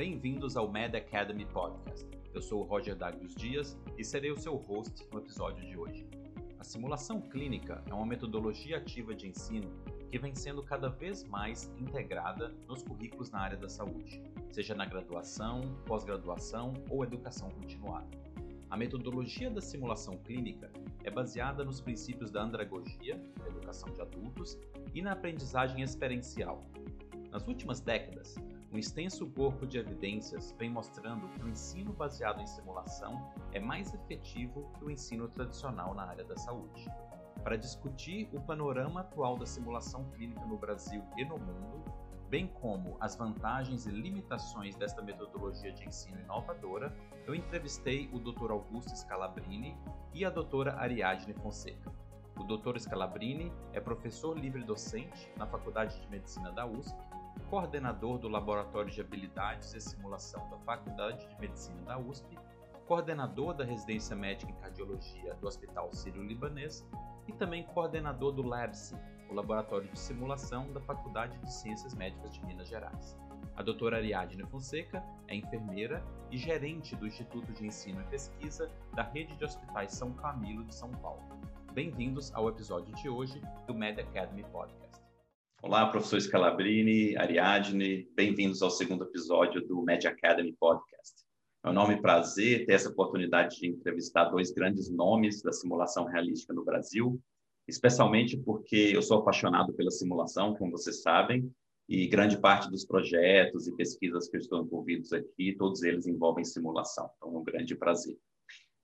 Bem-vindos ao Med Academy Podcast. Eu sou o Roger Douglas Dias e serei o seu host no episódio de hoje. A simulação clínica é uma metodologia ativa de ensino que vem sendo cada vez mais integrada nos currículos na área da saúde, seja na graduação, pós-graduação ou educação continuada. A metodologia da simulação clínica é baseada nos princípios da andragogia, da educação de adultos, e na aprendizagem experiencial. Nas últimas décadas, um extenso corpo de evidências vem mostrando que o ensino baseado em simulação é mais efetivo que o ensino tradicional na área da saúde. Para discutir o panorama atual da simulação clínica no Brasil e no mundo, bem como as vantagens e limitações desta metodologia de ensino inovadora, eu entrevistei o Dr. Augusto Scalabrini e a doutora Ariadne Fonseca. O Dr. Scalabrini é professor livre docente na Faculdade de Medicina da USP coordenador do Laboratório de Habilidades e Simulação da Faculdade de Medicina da USP, coordenador da Residência Médica em Cardiologia do Hospital Sírio-Libanês e também coordenador do LABSI, o Laboratório de Simulação da Faculdade de Ciências Médicas de Minas Gerais. A doutora Ariadne Fonseca é enfermeira e gerente do Instituto de Ensino e Pesquisa da Rede de Hospitais São Camilo de São Paulo. Bem-vindos ao episódio de hoje do Med Academy Podcast. Olá, professor Scalabrini, Ariadne, bem-vindos ao segundo episódio do Media Academy Podcast. É um enorme prazer ter essa oportunidade de entrevistar dois grandes nomes da simulação realística no Brasil, especialmente porque eu sou apaixonado pela simulação, como vocês sabem, e grande parte dos projetos e pesquisas que eu estou envolvidos aqui, todos eles envolvem simulação. Então, é um grande prazer.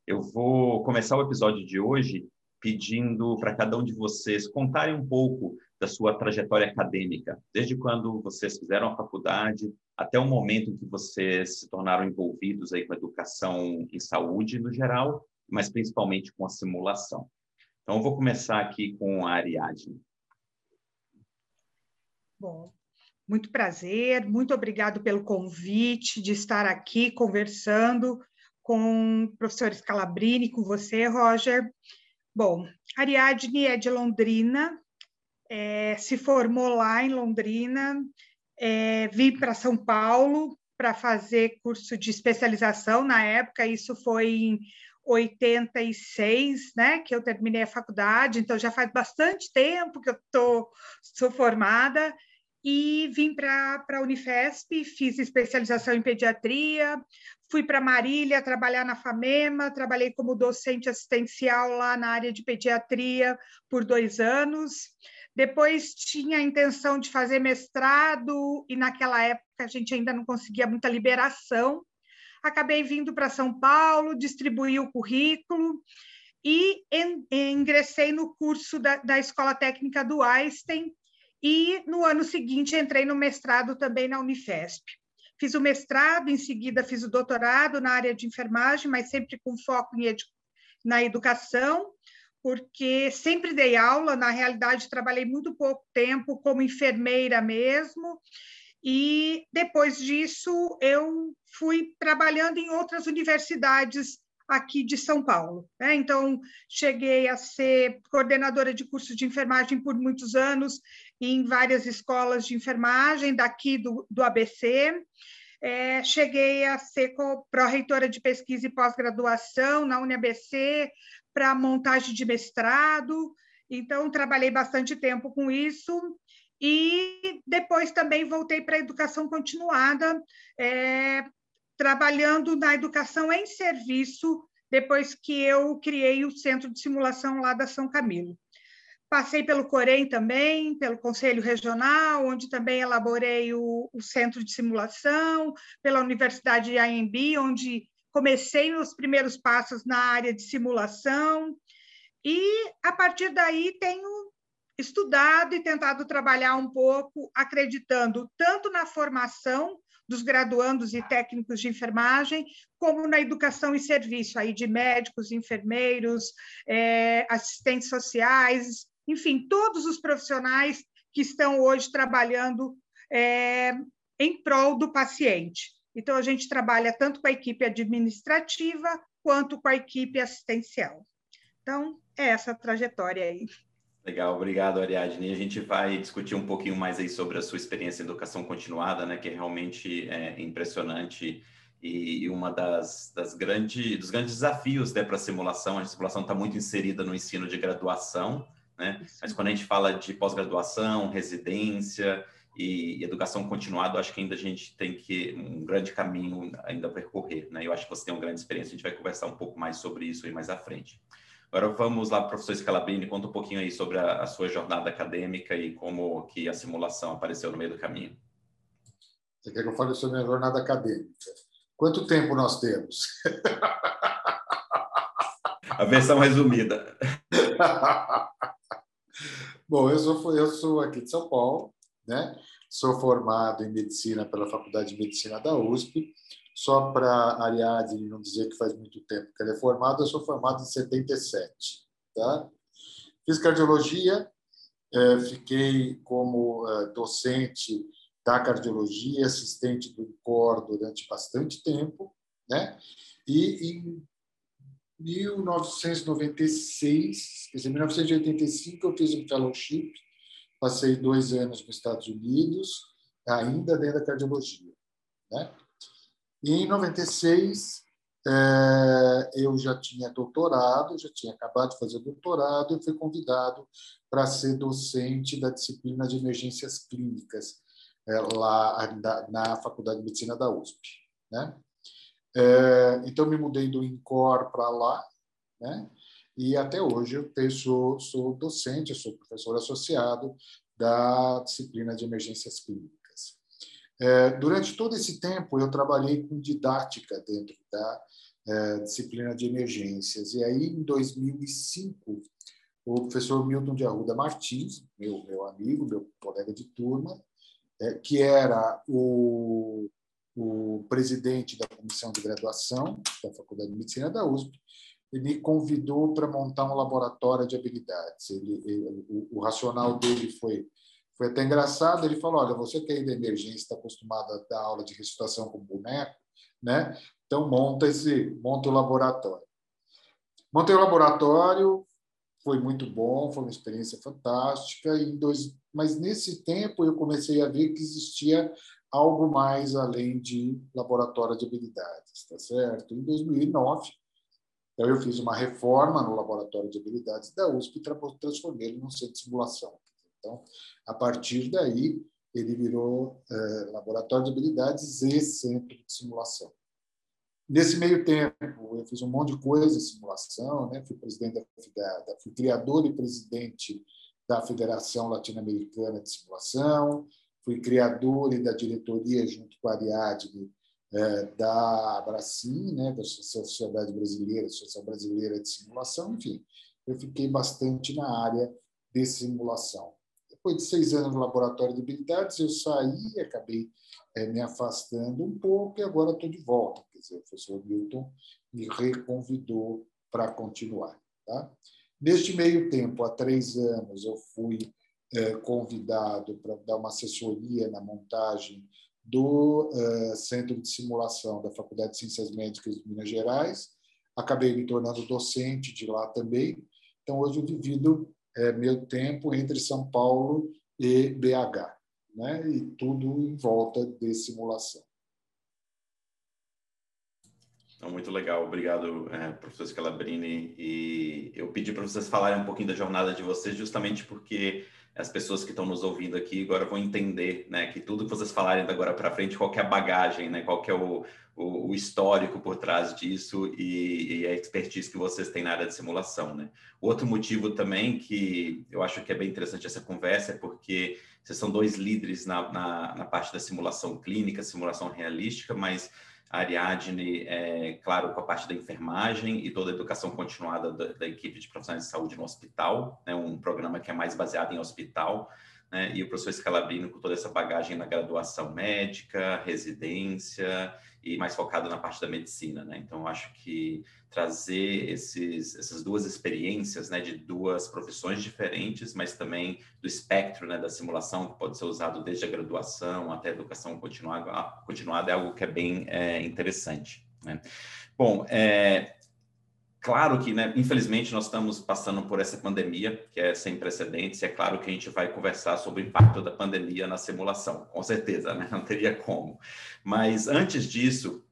Eu vou começar o episódio de hoje pedindo para cada um de vocês contarem um pouco da sua trajetória acadêmica, desde quando vocês fizeram a faculdade até o momento em que vocês se tornaram envolvidos aí com a educação em saúde no geral, mas principalmente com a simulação. Então, eu vou começar aqui com a Ariadne. Bom, muito prazer, muito obrigado pelo convite de estar aqui conversando com o professor Scalabrini, com você, Roger. Bom, Ariadne é de Londrina, é, se formou lá em Londrina, é, vim para São Paulo para fazer curso de especialização na época, isso foi em 86, né, que eu terminei a faculdade, então já faz bastante tempo que eu tô, sou formada, e vim para a Unifesp, fiz especialização em pediatria, fui para Marília trabalhar na FAMEMA, trabalhei como docente assistencial lá na área de pediatria por dois anos, depois tinha a intenção de fazer mestrado, e naquela época a gente ainda não conseguia muita liberação. Acabei vindo para São Paulo, distribuí o currículo e ingressei no curso da, da Escola Técnica do Einstein, e no ano seguinte entrei no mestrado também na Unifesp. Fiz o mestrado, em seguida fiz o doutorado na área de enfermagem, mas sempre com foco em edu na educação, porque sempre dei aula, na realidade trabalhei muito pouco tempo como enfermeira mesmo, e depois disso eu fui trabalhando em outras universidades aqui de São Paulo. Né? Então, cheguei a ser coordenadora de cursos de enfermagem por muitos anos em várias escolas de enfermagem daqui do, do ABC. É, cheguei a ser pró-reitora de pesquisa e pós-graduação na UniABC, para montagem de mestrado, então trabalhei bastante tempo com isso. E depois também voltei para a educação continuada, é, trabalhando na educação em serviço, depois que eu criei o centro de simulação lá da São Camilo. Passei pelo Corém também, pelo Conselho Regional, onde também elaborei o, o centro de simulação, pela Universidade de AMB, onde comecei meus primeiros passos na área de simulação e a partir daí tenho estudado e tentado trabalhar um pouco, acreditando tanto na formação dos graduandos e técnicos de enfermagem, como na educação e serviço aí de médicos, enfermeiros, é, assistentes sociais, enfim, todos os profissionais que estão hoje trabalhando é, em prol do paciente. Então, a gente trabalha tanto com a equipe administrativa quanto com a equipe assistencial. Então, é essa trajetória aí. Legal, obrigado, Ariadne. A gente vai discutir um pouquinho mais aí sobre a sua experiência em educação continuada, né, que é realmente é, impressionante e uma das, das grandes, dos grandes desafios né, para a simulação. A simulação está muito inserida no ensino de graduação, né? Mas quando a gente fala de pós-graduação, residência e, educação continuada, acho que ainda a gente tem que um grande caminho ainda a percorrer, né? Eu acho que você tem uma grande experiência. A gente vai conversar um pouco mais sobre isso aí mais à frente. Agora vamos lá, professor Scalabrini, conta um pouquinho aí sobre a, a, sua jornada acadêmica e como que a simulação apareceu no meio do caminho. Você quer que eu fale sobre a minha jornada acadêmica? Quanto tempo nós temos? A versão resumida. Bom, eu sou, eu sou aqui de São Paulo, né? Sou formado em medicina pela Faculdade de Medicina da USP. Só para Ariadne não dizer que faz muito tempo que ela é formada, eu sou formado em 77, tá? Fiz cardiologia, eh, fiquei como eh, docente da cardiologia, assistente do INCOR durante bastante tempo, né? E em 1996, quer dizer, 1985, eu fiz um fellowship, passei dois anos nos Estados Unidos, ainda dentro da cardiologia, né? E em 96 é, eu já tinha doutorado, já tinha acabado de fazer doutorado e fui convidado para ser docente da disciplina de emergências clínicas é, lá na Faculdade de Medicina da USP. Né? É, então, me mudei do INCOR para lá, né? E até hoje eu sou, sou docente, sou professor associado da disciplina de emergências clínicas. É, durante todo esse tempo, eu trabalhei com didática dentro da é, disciplina de emergências, e aí, em 2005, o professor Milton de Arruda Martins, meu, meu amigo, meu colega de turma, é, que era o, o presidente da comissão de graduação da Faculdade de Medicina da USP, ele me convidou para montar um laboratório de habilidades. Ele, ele, o, o, racional dele foi, foi até engraçado. Ele falou: Olha, você que é da emergência está acostumado a dar aula de ressuscitação com boneco, né? Então monta esse, monta o laboratório. Montei o laboratório, foi muito bom, foi uma experiência fantástica. E dois, mas nesse tempo eu comecei a ver que existia algo mais além de laboratório de habilidades, tá certo? Em 2009, então eu fiz uma reforma no laboratório de habilidades da USP e transformei ele num centro de simulação. Então, a partir daí, ele virou é, laboratório de habilidades e centro de simulação. Nesse meio tempo, eu fiz um monte de coisa simulação, né? fui presidente da, da fui criador e presidente da Federação Latino-Americana de Simulação, fui criador e da diretoria junto com a Ariadne é, da Abracim, né, da Sociedade Brasileira, Associação Brasileira de Simulação, enfim, eu fiquei bastante na área de simulação. Depois de seis anos no laboratório de habilidades, eu saí, acabei é, me afastando um pouco e agora estou de volta. Quer dizer, o professor Milton me reconvidou para continuar. Tá? Neste meio tempo, há três anos, eu fui é, convidado para dar uma assessoria na montagem do é, Centro de Simulação da Faculdade de Ciências Médicas de Minas Gerais. Acabei me tornando docente de lá também. Então, hoje eu divido é, meu tempo entre São Paulo e BH né? e tudo em volta de simulação. Então, muito legal, obrigado, é, professor Scalabrini. E eu pedi para vocês falarem um pouquinho da jornada de vocês, justamente porque as pessoas que estão nos ouvindo aqui agora vão entender, né, que tudo que vocês falarem da agora para frente, qual é a bagagem, né, qual é o, o, o, histórico por trás disso e, e, a expertise que vocês têm na área de simulação, né. Outro motivo também que eu acho que é bem interessante essa conversa é porque vocês são dois líderes na, na, na parte da simulação clínica, simulação realística, mas a Ariadne, é, claro, com a parte da enfermagem e toda a educação continuada da, da equipe de profissionais de saúde no hospital, né, um programa que é mais baseado em hospital, né, e o professor Scalabrino com toda essa bagagem na graduação médica, residência e mais focado na parte da medicina, né? Então, acho que trazer esses, essas duas experiências, né, de duas profissões diferentes, mas também do espectro, né, da simulação, que pode ser usado desde a graduação até a educação continuada, continuada é algo que é bem é, interessante, né? Bom, é, claro que, né, infelizmente, nós estamos passando por essa pandemia, que é sem precedentes, e é claro que a gente vai conversar sobre o impacto da pandemia na simulação, com certeza, né? Não teria como. Mas antes disso,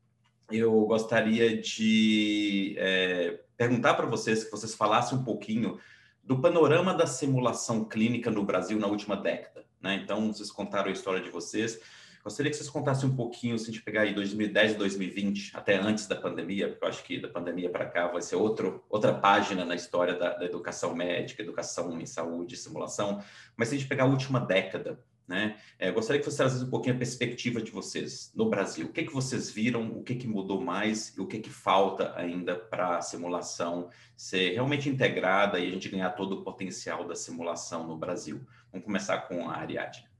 eu gostaria de é, perguntar para vocês, que vocês falassem um pouquinho do panorama da simulação clínica no Brasil na última década. Né? Então, vocês contaram a história de vocês. Gostaria que vocês contassem um pouquinho, se a gente pegar aí 2010 e 2020, até antes da pandemia, porque eu acho que da pandemia para cá vai ser outro, outra página na história da, da educação médica, educação em saúde, simulação. Mas se a gente pegar a última década, né? É, gostaria que você trazesse um pouquinho a perspectiva de vocês no Brasil. O que, que vocês viram, o que, que mudou mais e o que, que falta ainda para a simulação ser realmente integrada e a gente ganhar todo o potencial da simulação no Brasil? Vamos começar com a Ariadne.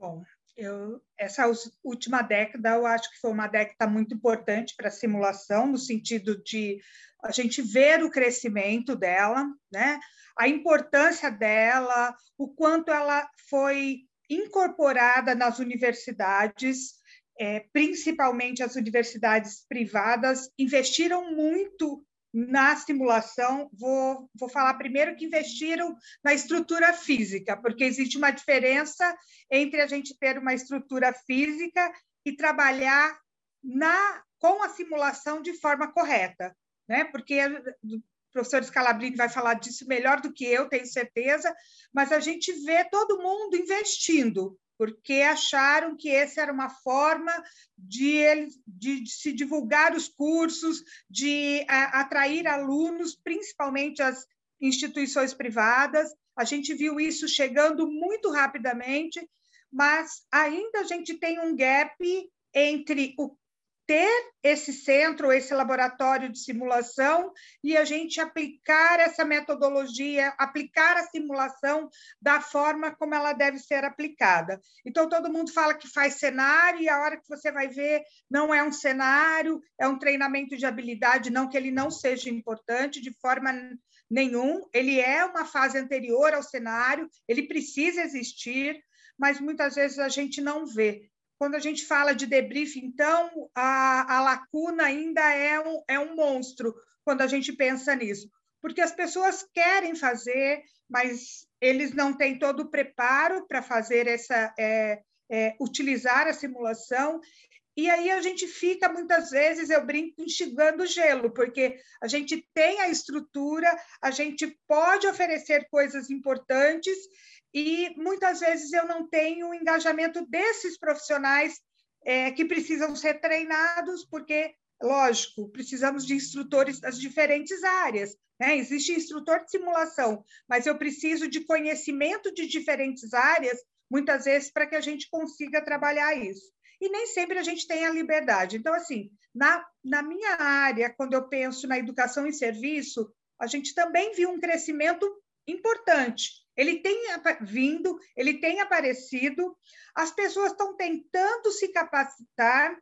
Bom, eu, essa última década eu acho que foi uma década muito importante para a simulação, no sentido de a gente ver o crescimento dela, né? a importância dela, o quanto ela foi incorporada nas universidades, é, principalmente as universidades privadas, investiram muito na simulação. Vou, vou falar primeiro que investiram na estrutura física, porque existe uma diferença entre a gente ter uma estrutura física e trabalhar na, com a simulação de forma correta. Né? Porque professor Scalabrini vai falar disso melhor do que eu, tenho certeza, mas a gente vê todo mundo investindo, porque acharam que essa era uma forma de, de, de se divulgar os cursos, de a, atrair alunos, principalmente as instituições privadas. A gente viu isso chegando muito rapidamente, mas ainda a gente tem um gap entre o ter esse centro, esse laboratório de simulação e a gente aplicar essa metodologia, aplicar a simulação da forma como ela deve ser aplicada. Então, todo mundo fala que faz cenário e a hora que você vai ver, não é um cenário, é um treinamento de habilidade, não que ele não seja importante de forma nenhum, ele é uma fase anterior ao cenário, ele precisa existir, mas muitas vezes a gente não vê. Quando a gente fala de debrief, então, a, a lacuna ainda é um, é um monstro quando a gente pensa nisso, porque as pessoas querem fazer, mas eles não têm todo o preparo para fazer essa, é, é, utilizar a simulação. E aí a gente fica, muitas vezes, eu brinco, enxugando gelo, porque a gente tem a estrutura, a gente pode oferecer coisas importantes e muitas vezes eu não tenho o engajamento desses profissionais é, que precisam ser treinados, porque, lógico, precisamos de instrutores das diferentes áreas. Né? Existe instrutor de simulação, mas eu preciso de conhecimento de diferentes áreas, muitas vezes, para que a gente consiga trabalhar isso. E nem sempre a gente tem a liberdade. Então, assim, na, na minha área, quando eu penso na educação e serviço, a gente também viu um crescimento importante ele tem vindo, ele tem aparecido, as pessoas estão tentando se capacitar,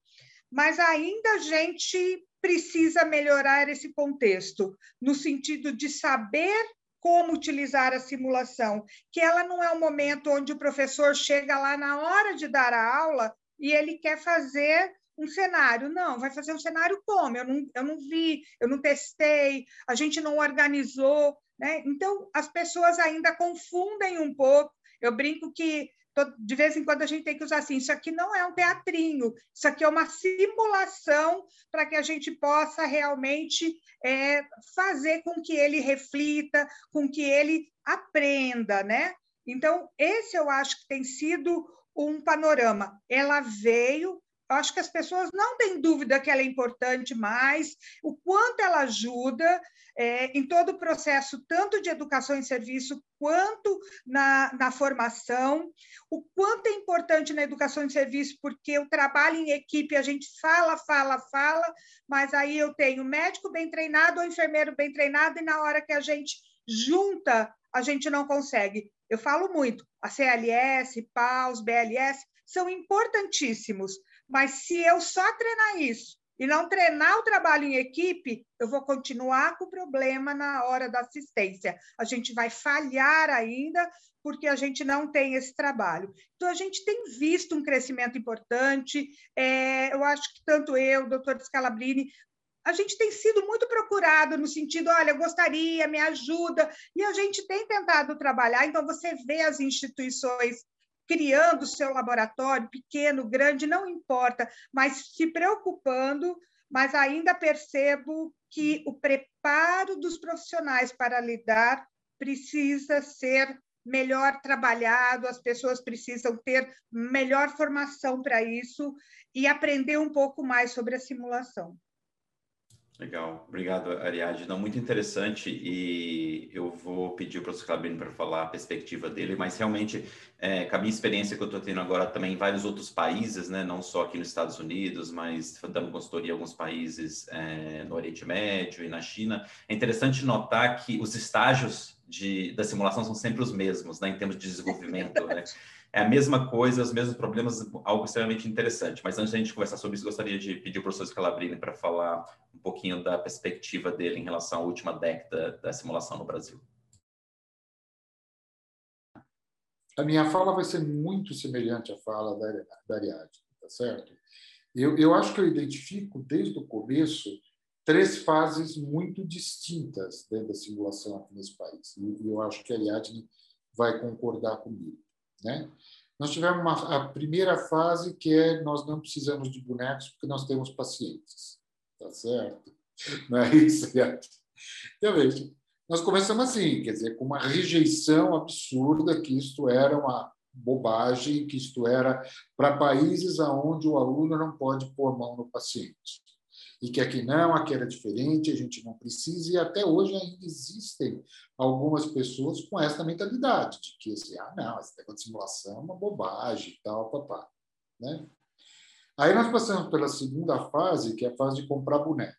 mas ainda a gente precisa melhorar esse contexto, no sentido de saber como utilizar a simulação, que ela não é um momento onde o professor chega lá na hora de dar a aula e ele quer fazer um cenário. Não, vai fazer um cenário como? Eu não, eu não vi, eu não testei, a gente não organizou. Né? Então, as pessoas ainda confundem um pouco. Eu brinco que de vez em quando a gente tem que usar assim: isso aqui não é um teatrinho, isso aqui é uma simulação para que a gente possa realmente é, fazer com que ele reflita, com que ele aprenda, né? Então, esse eu acho que tem sido um panorama. Ela veio, acho que as pessoas não têm dúvida que ela é importante mais, o quanto ela ajuda é, em todo o processo, tanto de educação e serviço, quanto na, na formação, o quanto é importante na educação e serviço, porque o trabalho em equipe, a gente fala, fala, fala, mas aí eu tenho médico bem treinado ou enfermeiro bem treinado, e na hora que a gente junta, a gente não consegue. Eu falo muito, a CLS, PAUS, BLS, são importantíssimos, mas se eu só treinar isso e não treinar o trabalho em equipe, eu vou continuar com o problema na hora da assistência. A gente vai falhar ainda porque a gente não tem esse trabalho. Então, a gente tem visto um crescimento importante. É, eu acho que tanto eu, doutor Scalabrini, a gente tem sido muito procurado no sentido, olha, eu gostaria, me ajuda, e a gente tem tentado trabalhar. Então, você vê as instituições criando seu laboratório, pequeno, grande, não importa, mas se preocupando, mas ainda percebo que o preparo dos profissionais para lidar precisa ser melhor trabalhado, as pessoas precisam ter melhor formação para isso e aprender um pouco mais sobre a simulação. Legal, obrigado, Ariadne. Não, muito interessante e eu vou pedir para o Scalabrini para falar a perspectiva dele, mas realmente, é, com a minha experiência que eu estou tendo agora também em vários outros países, né, não só aqui nos Estados Unidos, mas dando consultoria em alguns países é, no Oriente Médio e na China, é interessante notar que os estágios de, da simulação são sempre os mesmos, né, em termos de desenvolvimento, né? é a mesma coisa, os mesmos problemas, algo extremamente interessante. Mas antes da gente conversar sobre isso, gostaria de pedir ao professor Scalabrini para falar um pouquinho da perspectiva dele em relação à última década da simulação no Brasil. A minha fala vai ser muito semelhante à fala da, da Ariadne, tá certo? Eu, eu acho que eu identifico desde o começo três fases muito distintas dentro da simulação aqui nesse país. E eu acho que a Ariadne vai concordar comigo. Né? Nós tivemos uma, a primeira fase que é nós não precisamos de bonecos porque nós temos pacientes, tá certo? Não é isso, Então, veja, nós começamos assim, quer dizer, com uma rejeição absurda que isto era uma bobagem, que isto era para países aonde o aluno não pode pôr mão no paciente e que aqui não, aqui era diferente, a gente não precisa, e até hoje ainda existem algumas pessoas com essa mentalidade, de que assim, ah, não, esse negócio de simulação é uma bobagem tal, papá. Né? Aí nós passamos pela segunda fase, que é a fase de comprar boneco.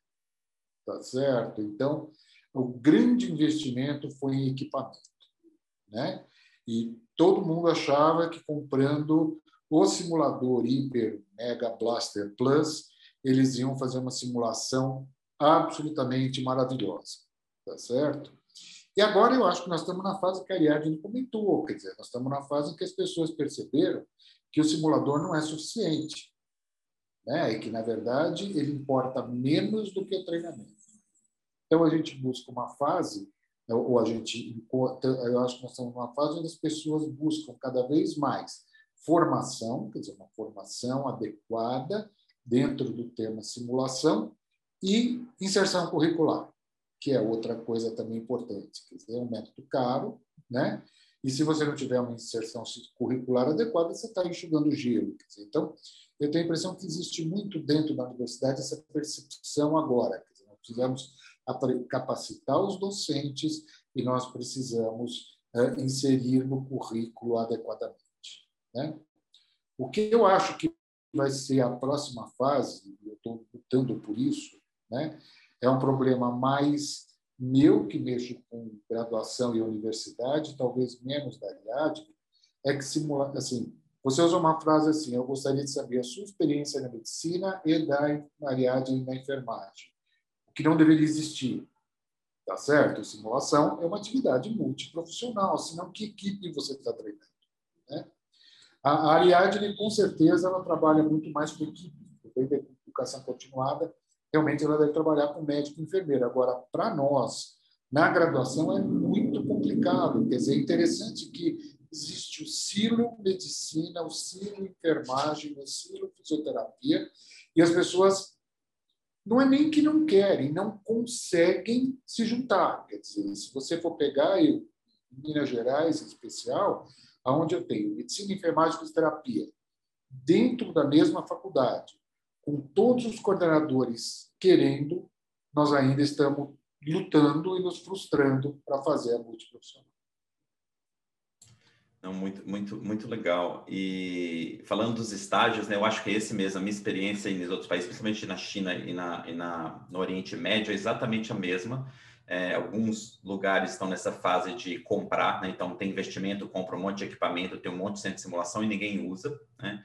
Tá certo? Então, o grande investimento foi em equipamento. Né? E todo mundo achava que comprando o simulador Hyper Mega Blaster Plus eles iam fazer uma simulação absolutamente maravilhosa, tá certo? E agora eu acho que nós estamos na fase que a Ariadne comentou, quer dizer, nós estamos na fase em que as pessoas perceberam que o simulador não é suficiente, né? E que na verdade ele importa menos do que o treinamento. Então a gente busca uma fase ou a gente, eu acho que nós estamos numa fase onde as pessoas buscam cada vez mais formação, quer dizer, uma formação adequada dentro do tema simulação e inserção curricular, que é outra coisa também importante. Quer dizer, é um método caro, né? E se você não tiver uma inserção curricular adequada, você está enxugando gelo. Dizer, então, eu tenho a impressão que existe muito dentro da universidade essa percepção agora. Dizer, nós precisamos capacitar os docentes e nós precisamos uh, inserir no currículo adequadamente. Né? O que eu acho que vai ser a próxima fase, eu estou lutando por isso, né? é um problema mais meu, que mexo com graduação e universidade, talvez menos da Ariadne, é que simula, assim, você usa uma frase assim, eu gostaria de saber a sua experiência na medicina e da Ariadne na enfermagem, o que não deveria existir, tá certo? Simulação é uma atividade multiprofissional, senão que equipe você está treinando? A Ariadne, com certeza, ela trabalha muito mais com equipe, da educação continuada, realmente ela deve trabalhar com médico e enfermeiro. Agora, para nós, na graduação, é muito complicado. Quer dizer, é interessante que existe o silo medicina, o silo enfermagem, o silo fisioterapia, e as pessoas não é nem que não querem, não conseguem se juntar. Quer dizer, se você for pegar, eu, em Minas Gerais, em especial, onde eu tenho medicina, enfermagem e fisioterapia, dentro da mesma faculdade, com todos os coordenadores querendo, nós ainda estamos lutando e nos frustrando para fazer a multiprofissional. Não, muito, muito, muito legal. E falando dos estágios, né, eu acho que esse mesmo, a minha experiência nos outros países, principalmente na China e, na, e na, no Oriente Médio, é exatamente a mesma. É, alguns lugares estão nessa fase de comprar, né? então tem investimento, compra um monte de equipamento, tem um monte de centro de simulação e ninguém usa. Né?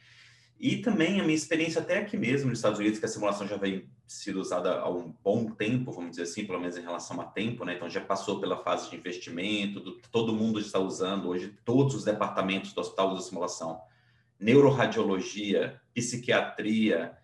E também a minha experiência até aqui mesmo nos Estados Unidos, que a simulação já vem sido usada há um bom tempo, vamos dizer assim, pelo menos em relação a tempo, né? Então já passou pela fase de investimento, do, todo mundo está usando hoje, todos os departamentos do hospital usam simulação. Neuroradiologia, psiquiatria,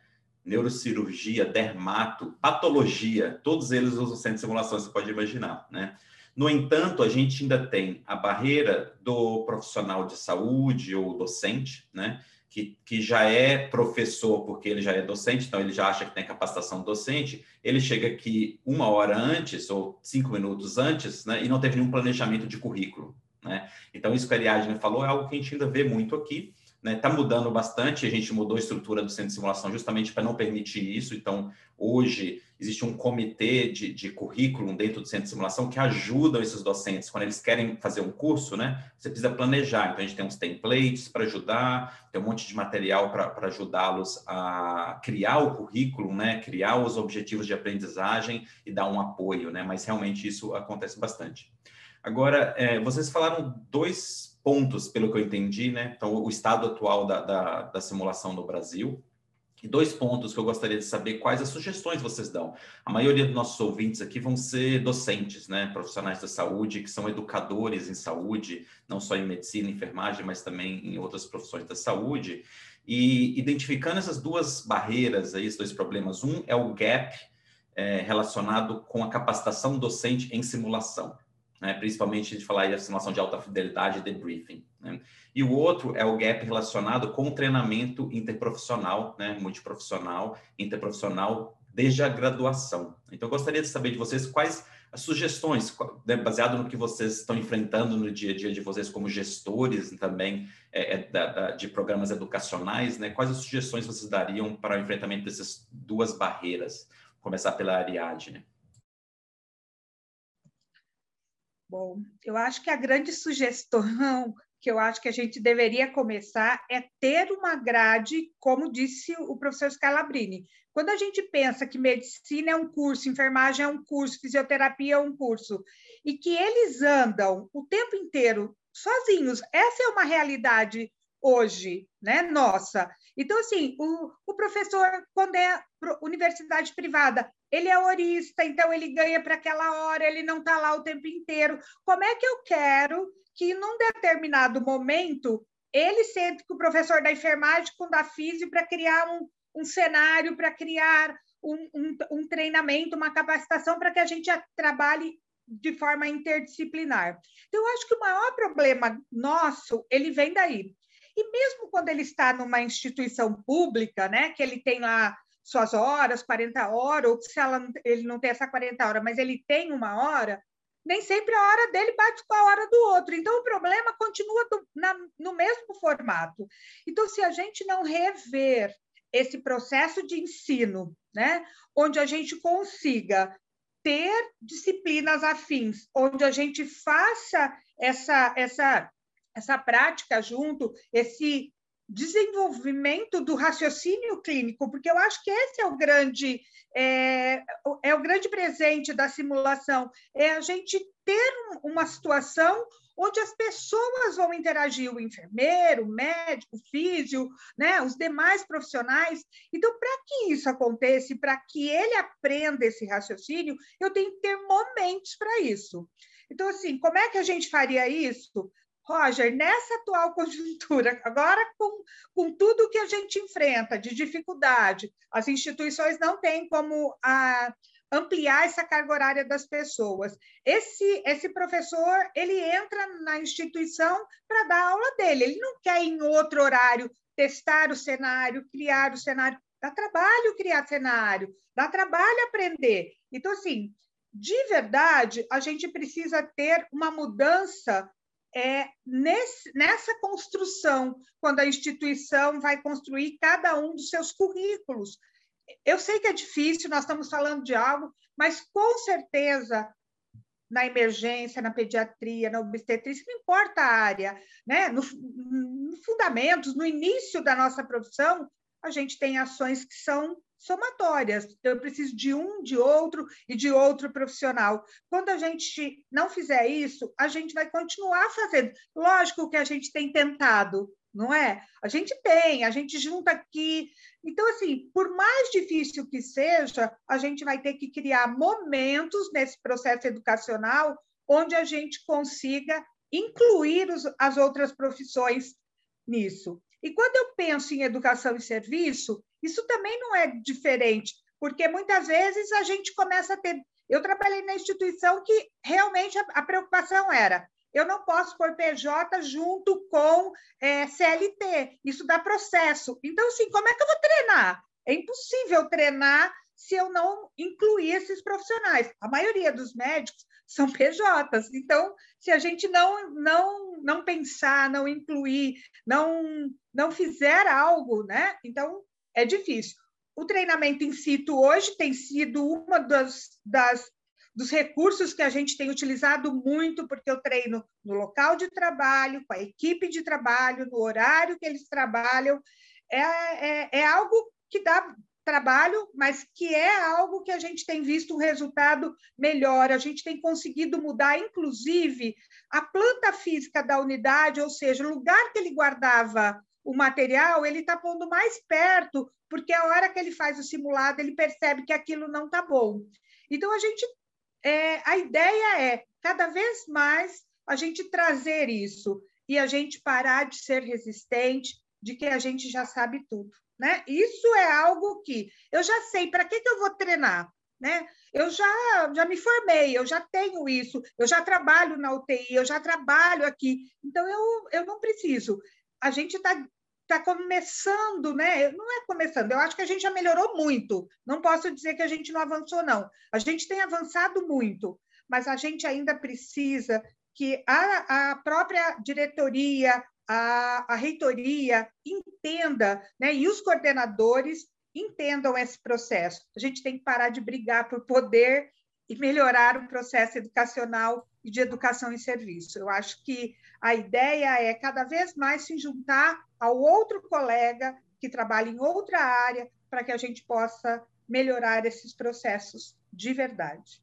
neurocirurgia, dermato, patologia, todos eles usam centro de simulação, você pode imaginar, né? No entanto, a gente ainda tem a barreira do profissional de saúde ou docente, né? Que, que já é professor porque ele já é docente, então ele já acha que tem capacitação docente, ele chega aqui uma hora antes ou cinco minutos antes, né? E não teve nenhum planejamento de currículo, né? Então, isso que a Ariadne falou é algo que a gente ainda vê muito aqui, Está né, tá mudando bastante, a gente mudou a estrutura do centro de simulação justamente para não permitir isso. Então, hoje, existe um comitê de, de currículo dentro do centro de simulação que ajuda esses docentes. Quando eles querem fazer um curso, né, você precisa planejar. Então, a gente tem uns templates para ajudar, tem um monte de material para ajudá-los a criar o currículo, né, criar os objetivos de aprendizagem e dar um apoio. Né, mas, realmente, isso acontece bastante. Agora, é, vocês falaram dois pontos, pelo que eu entendi, né? Então, o estado atual da, da, da simulação no Brasil. E dois pontos que eu gostaria de saber quais as sugestões vocês dão. A maioria dos nossos ouvintes aqui vão ser docentes, né? Profissionais da saúde, que são educadores em saúde, não só em medicina, enfermagem, mas também em outras profissões da saúde. E identificando essas duas barreiras aí, esses dois problemas. Um é o gap é, relacionado com a capacitação docente em simulação né? principalmente de falar aí da simulação de alta fidelidade e debriefing. Né? E o outro é o gap relacionado com o treinamento interprofissional, né? multiprofissional, interprofissional, desde a graduação. Então, eu gostaria de saber de vocês quais as sugestões, né, baseado no que vocês estão enfrentando no dia a dia de vocês como gestores também é, é, da, da, de programas educacionais, né? quais as sugestões vocês dariam para o enfrentamento dessas duas barreiras? Começar pela Ariadne. Bom, eu acho que a grande sugestão que eu acho que a gente deveria começar é ter uma grade, como disse o professor Scalabrini. Quando a gente pensa que medicina é um curso, enfermagem é um curso, fisioterapia é um curso, e que eles andam o tempo inteiro sozinhos, essa é uma realidade hoje, né, nossa. Então, assim, o, o professor, quando é universidade privada, ele é horista, então ele ganha para aquela hora, ele não está lá o tempo inteiro. Como é que eu quero que, num determinado momento, ele sente com o professor da enfermagem, com o da física, para criar um, um cenário, para criar um, um, um, treinamento, uma capacitação para que a gente trabalhe de forma interdisciplinar. Então, eu acho que o maior problema nosso, ele vem daí. E mesmo quando ele está numa instituição pública, né, que ele tem lá suas horas, 40 horas, ou se ela, ele não tem essa 40 horas, mas ele tem uma hora, nem sempre a hora dele bate com a hora do outro. Então, o problema continua do, na, no mesmo formato. Então, se a gente não rever esse processo de ensino, né, onde a gente consiga ter disciplinas afins, onde a gente faça essa, essa, essa prática junto, esse desenvolvimento do raciocínio clínico, porque eu acho que esse é o grande é, é o grande presente da simulação, é a gente ter uma situação onde as pessoas vão interagir, o enfermeiro, o médico, o físio, né, os demais profissionais. Então, para que isso aconteça, para que ele aprenda esse raciocínio, eu tenho que ter momentos para isso. Então, assim, como é que a gente faria isso? Roger, nessa atual conjuntura, agora com, com tudo que a gente enfrenta de dificuldade, as instituições não têm como a, ampliar essa carga horária das pessoas. Esse, esse professor, ele entra na instituição para dar aula dele, ele não quer em outro horário testar o cenário, criar o cenário. Dá trabalho criar cenário, dá trabalho aprender. Então, assim, de verdade, a gente precisa ter uma mudança é nesse, nessa construção, quando a instituição vai construir cada um dos seus currículos. Eu sei que é difícil, nós estamos falando de algo, mas com certeza na emergência, na pediatria, na obstetrícia, não importa a área, né? no, no fundamentos, no início da nossa profissão, a gente tem ações que são somatórias. Eu preciso de um, de outro e de outro profissional. Quando a gente não fizer isso, a gente vai continuar fazendo. Lógico que a gente tem tentado, não é? A gente tem, a gente junta aqui. Então, assim, por mais difícil que seja, a gente vai ter que criar momentos nesse processo educacional onde a gente consiga incluir os, as outras profissões nisso. E quando eu penso em educação e serviço, isso também não é diferente, porque muitas vezes a gente começa a ter. Eu trabalhei na instituição que realmente a, preocupação era eu não posso pôr PJ junto com é, CLT, isso dá processo. Então, assim, como é que eu vou treinar? É impossível treinar se eu não incluir esses profissionais. A maioria dos médicos são PJs. Então, se a gente não não não pensar, não incluir, não não fizer algo, né? Então é difícil. O treinamento em situ hoje tem sido uma das, das dos recursos que a gente tem utilizado muito, porque eu treino no local de trabalho, com a equipe de trabalho, no horário que eles trabalham. É, é, é algo que dá trabalho, mas que é algo que a gente tem visto um resultado melhor. A gente tem conseguido mudar, inclusive, a planta física da unidade, ou seja, o lugar que ele guardava o material, ele está pondo mais perto, porque a hora que ele faz o simulado, ele percebe que aquilo não está bom. Então, a gente. É, a ideia é, cada vez mais, a gente trazer isso e a gente parar de ser resistente, de que a gente já sabe tudo. Né? Isso é algo que eu já sei para que, que eu vou treinar. Né? Eu já, já me formei, eu já tenho isso, eu já trabalho na UTI, eu já trabalho aqui, então eu, eu não preciso. A gente está tá começando, né? Não é começando, eu acho que a gente já melhorou muito. Não posso dizer que a gente não avançou, não. A gente tem avançado muito, mas a gente ainda precisa que a, a própria diretoria, a, a reitoria entenda, né, e os coordenadores entendam esse processo. A gente tem que parar de brigar por poder e melhorar o processo educacional e de educação em serviço. Eu acho que a ideia é cada vez mais se juntar ao outro colega que trabalha em outra área para que a gente possa melhorar esses processos de verdade.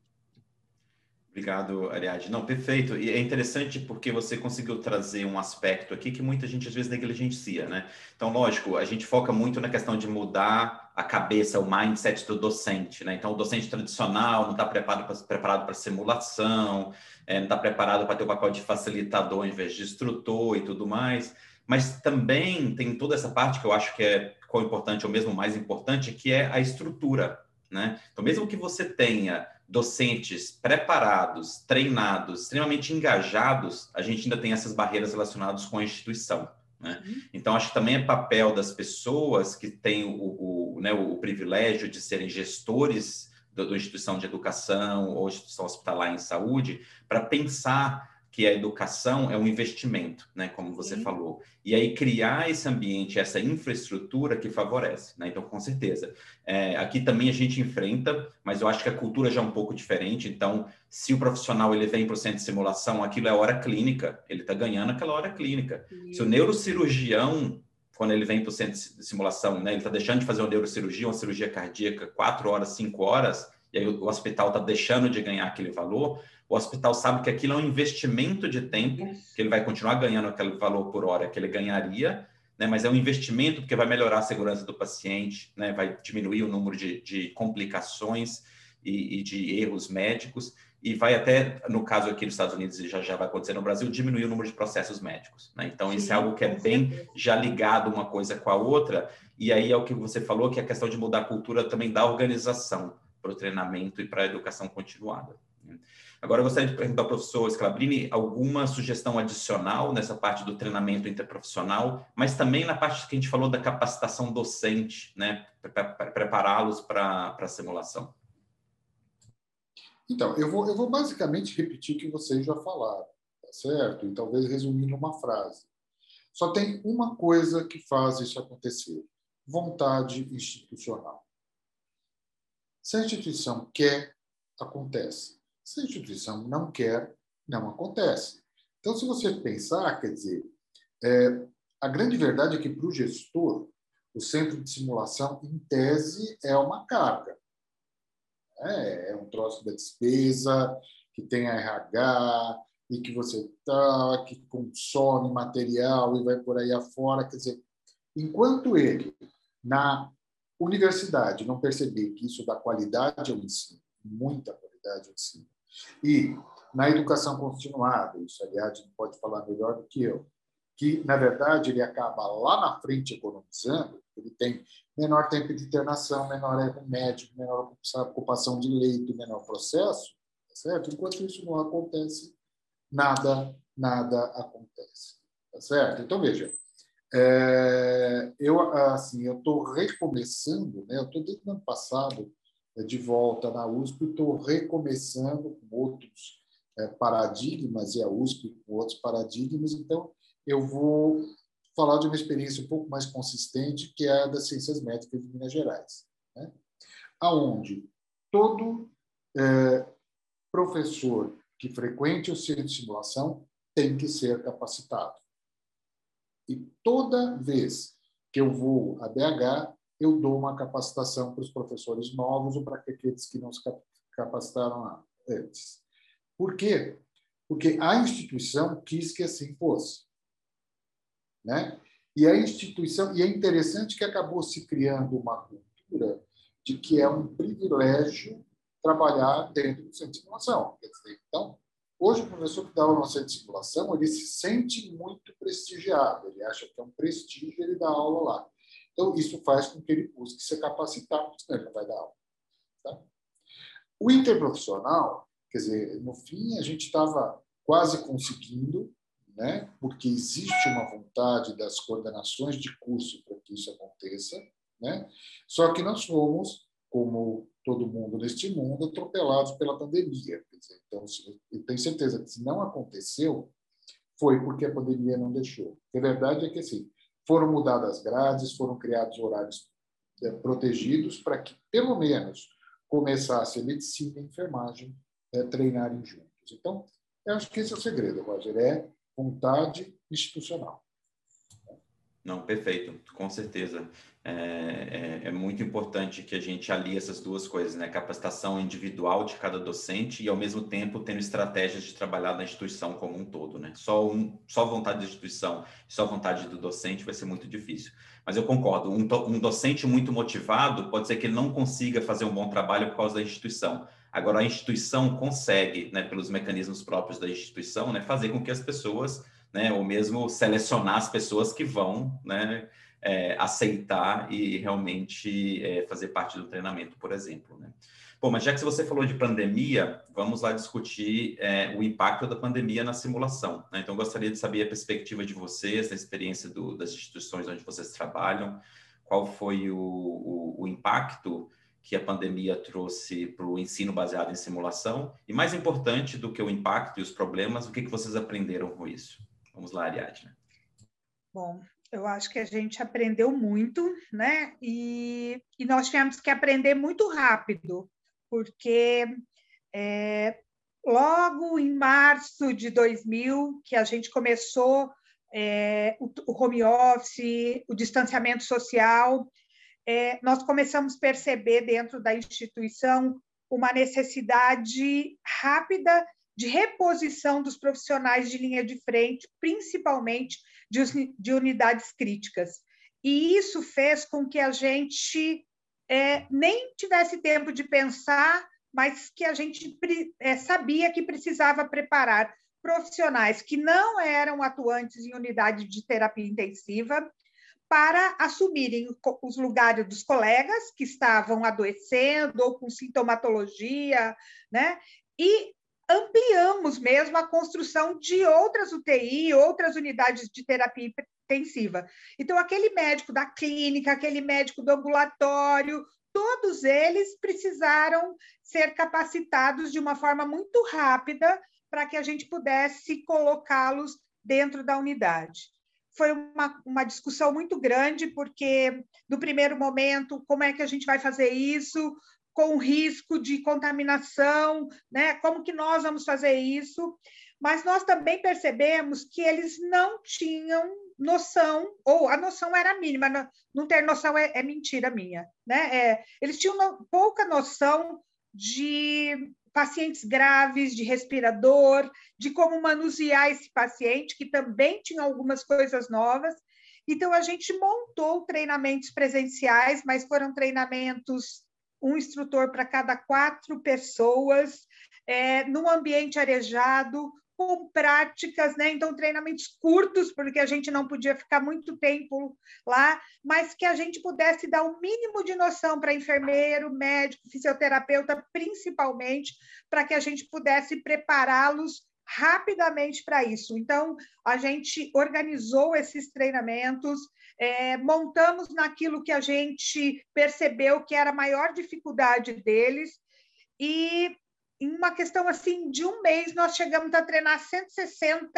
Obrigado, Ariadne. Não, perfeito. E é interessante porque você conseguiu trazer um aspecto aqui que muita gente às vezes negligencia, né? Então, lógico, a gente foca muito na questão de mudar a cabeça, o mindset do docente, né? Então, o docente tradicional não está preparado para simulação, é, não está preparado para ter o papel de facilitador em vez de instrutor e tudo mais. Mas também tem toda essa parte que eu acho que é qual importante, ou mesmo mais importante, que é a estrutura, né? Então, mesmo que você tenha docentes preparados, treinados, extremamente engajados, a gente ainda tem essas barreiras relacionadas com a instituição. Né? Uhum. Então, acho que também é papel das pessoas que têm o, o, né, o privilégio de serem gestores da instituição de educação ou instituição hospitalar em saúde, para pensar que a educação é um investimento, né, como você Sim. falou. E aí criar esse ambiente, essa infraestrutura que favorece, né? Então, com certeza. É, aqui também a gente enfrenta, mas eu acho que a cultura já é um pouco diferente. Então, se o profissional ele vem para o centro de simulação, aquilo é hora clínica, ele está ganhando aquela hora clínica. Sim. Se o neurocirurgião quando ele vem para o centro de simulação, né? Ele está deixando de fazer uma neurocirurgia, uma cirurgia cardíaca, quatro horas, cinco horas, e aí o hospital está deixando de ganhar aquele valor o hospital sabe que aquilo é um investimento de tempo, que ele vai continuar ganhando aquele valor por hora que ele ganharia, né? mas é um investimento porque vai melhorar a segurança do paciente, né? vai diminuir o número de, de complicações e, e, de erros médicos, e vai até, no caso aqui nos Estados Unidos, e já, já vai acontecer no Brasil, diminuir o número de processos médicos. Né? Então, Sim, isso é algo que é bem já ligado uma coisa com a outra, e aí é o que você falou, que é a questão de mudar a cultura também da organização para o treinamento e para a educação continuada. Né? Agora, eu gostaria de perguntar ao professor Scalabrini alguma sugestão adicional nessa parte do treinamento interprofissional, mas também na parte que a gente falou da capacitação docente, né, para prepará-los para a simulação. Então, eu vou, eu vou basicamente repetir o que vocês já falaram, tá certo? E talvez resumir numa frase. Só tem uma coisa que faz isso acontecer: vontade institucional. Se a instituição quer, acontece. Se a instituição não quer, não acontece. Então, se você pensar, quer dizer, é, a grande verdade é que para o gestor, o centro de simulação, em tese, é uma carga. É, é um troço da despesa, que tem a RH, e que você tá, que consome material e vai por aí afora. Quer dizer, enquanto ele, na universidade, não perceber que isso dá qualidade ao ensino, muita qualidade ao ensino, e na educação continuada, isso, aliás, não pode falar melhor do que eu, que, na verdade, ele acaba lá na frente economizando, ele tem menor tempo de internação, menor erro médico, menor ocupação de leito, menor processo, tá certo? Enquanto isso não acontece, nada, nada acontece, tá certo? Então, veja, é, eu, assim, eu estou recomeçando, né? eu estou desde o ano passado é, de volta na USP, estou recomeçando com outros é, paradigmas, e a USP com outros paradigmas, então eu vou falar de uma experiência um pouco mais consistente, que é a das ciências médicas de Minas Gerais, né? aonde todo é, professor que frequente o centro de simulação tem que ser capacitado. E toda vez que eu vou a BH, eu dou uma capacitação para os professores novos ou para aqueles que não se capacitaram antes. Por quê? Porque a instituição quis que assim fosse. Né? E a instituição, e é interessante que acabou se criando uma cultura de que é um privilégio trabalhar dentro do centro de simulação. Dizer, então, hoje o professor que dá aula no centro de simulação, ele se sente muito prestigiado, ele acha que é um prestígio ele dar aula lá. Então, isso faz com que ele busque se capacitar, porque senão ele não vai dar aula. Tá? O interprofissional, quer dizer, no fim, a gente estava quase conseguindo, né? porque existe uma vontade das coordenações de curso para que isso aconteça, né? só que nós fomos como todo mundo neste mundo, atropelados pela pandemia. Dizer, então, eu tenho certeza que se não aconteceu, foi porque a pandemia não deixou. A verdade é que, assim, foram mudadas as grades, foram criados horários é, protegidos para que, pelo menos, começasse a medicina e a enfermagem é, treinarem juntos. Então, eu acho que esse é o segredo, Roger, é vontade institucional. Não, perfeito, com certeza. É, é, é, muito importante que a gente alie essas duas coisas, né? Capacitação individual de cada docente e, ao mesmo tempo, tendo estratégias de trabalhar na instituição como um todo, né? Só, um, só vontade da instituição, só vontade do docente vai ser muito difícil. Mas eu concordo, um, um docente muito motivado pode ser que ele não consiga fazer um bom trabalho por causa da instituição. Agora, a instituição consegue, né, pelos mecanismos próprios da instituição, né, fazer com que as pessoas né, ou mesmo selecionar as pessoas que vão né, é, aceitar e realmente é, fazer parte do treinamento, por exemplo. Né? Bom, mas já que você falou de pandemia, vamos lá discutir é, o impacto da pandemia na simulação. Né? Então, gostaria de saber a perspectiva de vocês, da experiência do, das instituições onde vocês trabalham, qual foi o, o, o impacto que a pandemia trouxe para o ensino baseado em simulação e, mais importante do que o impacto e os problemas, o que, que vocês aprenderam com isso? Vamos lá, Ariadne. Bom, eu acho que a gente aprendeu muito, né? E, e nós tivemos que aprender muito rápido, porque é, logo em março de 2000, que a gente começou é, o, o, home office, o distanciamento social, é, nós começamos a perceber dentro da instituição uma necessidade rápida de reposição dos profissionais de linha de frente, principalmente de, de unidades críticas. E isso fez com que a gente é, nem tivesse tempo de pensar, mas que a gente é, sabia que precisava preparar profissionais que não eram atuantes em unidade de terapia intensiva para assumirem os lugares dos colegas que estavam adoecendo ou com sintomatologia, né? E ampliamos mesmo a construção de outras UTI, outras unidades de terapia intensiva. Então, aquele médico da clínica, aquele médico do ambulatório, todos eles precisaram ser capacitados de uma forma muito rápida para que a gente pudesse colocá-los dentro da unidade. Foi uma, uma discussão muito grande, porque, no primeiro momento, como é que a gente vai fazer isso? Com risco de contaminação, né? Como que nós vamos fazer isso? Mas nós também percebemos que eles não tinham noção, ou a noção era mínima, não, ter noção é, é mentira minha, né? É, eles tinham pouca noção de pacientes graves, de respirador, de como manusear esse paciente, que também tinha algumas coisas novas. Então, a gente montou treinamentos presenciais, mas foram treinamentos, um instrutor para cada quatro pessoas, é, num ambiente arejado, com práticas, né? Então, treinamentos curtos, porque a gente não podia ficar muito tempo lá, mas que a gente pudesse dar o um mínimo de noção para enfermeiro, médico, fisioterapeuta, principalmente, para que a gente pudesse prepará-los rapidamente para isso. Então, a gente organizou esses treinamentos, é, montamos naquilo que a gente percebeu que era a maior dificuldade deles, e em uma questão assim de um mês, nós chegamos a treinar 160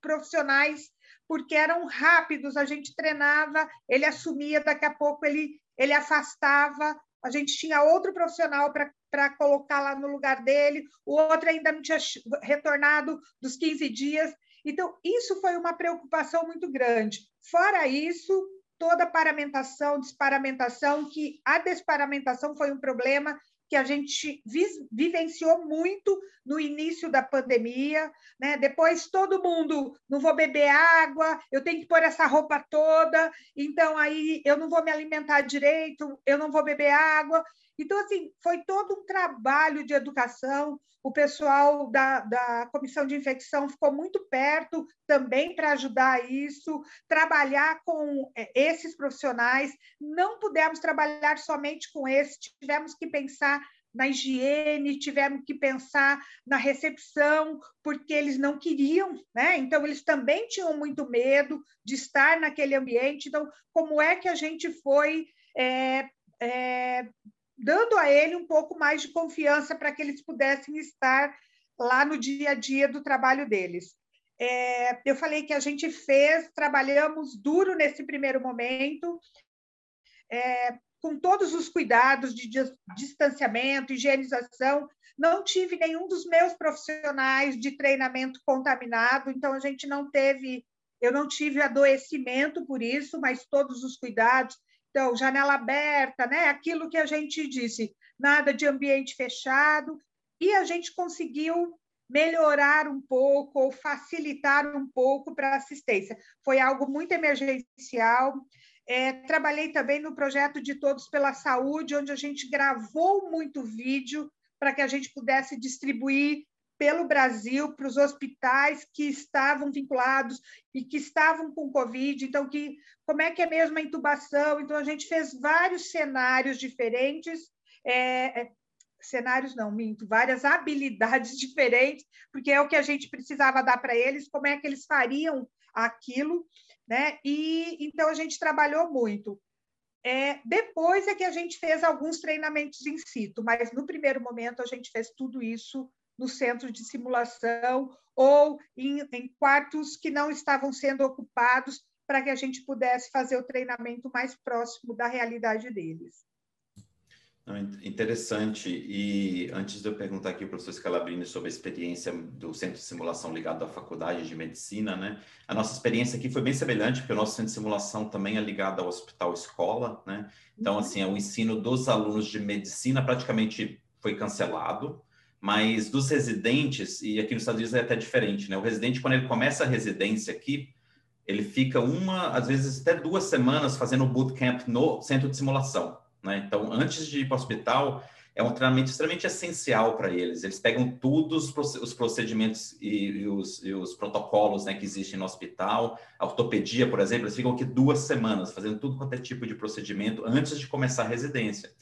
profissionais, porque eram rápidos, a gente treinava, ele assumia, daqui a pouco ele, ele afastava, a gente tinha outro profissional para colocar lá no lugar dele, o outro ainda não tinha retornado dos 15 dias. Então, isso foi uma preocupação muito grande. Fora isso, toda a paramentação, desparamentação, que a desparamentação foi um problema que a gente vivenciou muito no início da pandemia, né? Depois todo mundo não vou beber água, eu tenho que pôr essa roupa toda, então aí eu não vou me alimentar direito, eu não vou beber água. Então, assim, foi todo um trabalho de educação. O pessoal da, da comissão de infecção ficou muito perto também para ajudar isso, trabalhar com é, esses profissionais. Não pudemos trabalhar somente com esses, tivemos que pensar na higiene, tivemos que pensar na recepção, porque eles não queriam, né? Então, eles também tinham muito medo de estar naquele ambiente. Então, como é que a gente foi é, é, dando a ele um pouco mais de confiança para que eles pudessem estar lá no dia a dia do trabalho deles. É, eu falei que a gente fez, trabalhamos duro nesse primeiro momento, é, com todos os cuidados de distanciamento, higienização. Não tive nenhum dos meus profissionais de treinamento contaminado, então a gente não teve, eu não tive adoecimento por isso, mas todos os cuidados, então, janela aberta, né? aquilo que a gente disse, nada de ambiente fechado, e a gente conseguiu melhorar um pouco ou facilitar um pouco para a assistência. Foi algo muito emergencial. É, trabalhei também no projeto de Todos pela Saúde, onde a gente gravou muito vídeo para que a gente pudesse distribuir pelo Brasil para os hospitais que estavam vinculados e que estavam com Covid. Então, que, como é que é mesmo a intubação? Então, a gente fez vários cenários diferentes, é, é, cenários não, minto, várias habilidades diferentes, porque é o que a gente precisava dar para eles, como é que eles fariam aquilo, né? E então a gente trabalhou muito. É, depois é que a gente fez alguns treinamentos em situ, mas no primeiro momento a gente fez tudo isso no centro de simulação ou em, em quartos que não estavam sendo ocupados para que a gente pudesse fazer o treinamento mais próximo da realidade deles. Interessante. E antes de eu perguntar aqui ao professor Scalabrini sobre a experiência do centro de simulação ligado à faculdade de medicina, né? A nossa experiência aqui foi bem semelhante, porque o nosso centro de simulação também é ligado ao hospital escola, né? Então, uhum. assim, o ensino dos alunos de medicina praticamente foi cancelado, mas dos residentes, e aqui nos Estados Unidos é até diferente, né? O residente, quando ele começa a residência aqui, ele fica uma, às vezes até duas semanas fazendo bootcamp no centro de simulação, né? Então, antes de ir para o hospital, é um treinamento extremamente essencial para eles. Eles pegam todos os procedimentos e, e, os, e, os, protocolos né, que existem no hospital. A ortopedia, por exemplo, eles ficam aqui duas semanas fazendo tudo quanto é tipo de procedimento antes de começar a residência.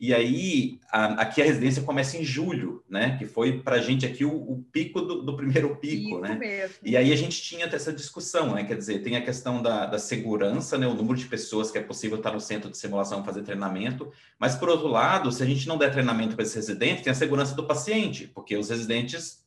E aí, a, aqui a residência começa em julho, né? Que foi para a gente aqui o, o pico do, do, primeiro pico, né? Mesmo. E aí a gente tinha essa discussão, né? Quer dizer, tem a questão da, da segurança, né? O número de pessoas que é possível estar no centro de simulação fazer treinamento. Mas, por outro lado, se a gente não der treinamento para esses residentes, tem a segurança do paciente, porque os residentes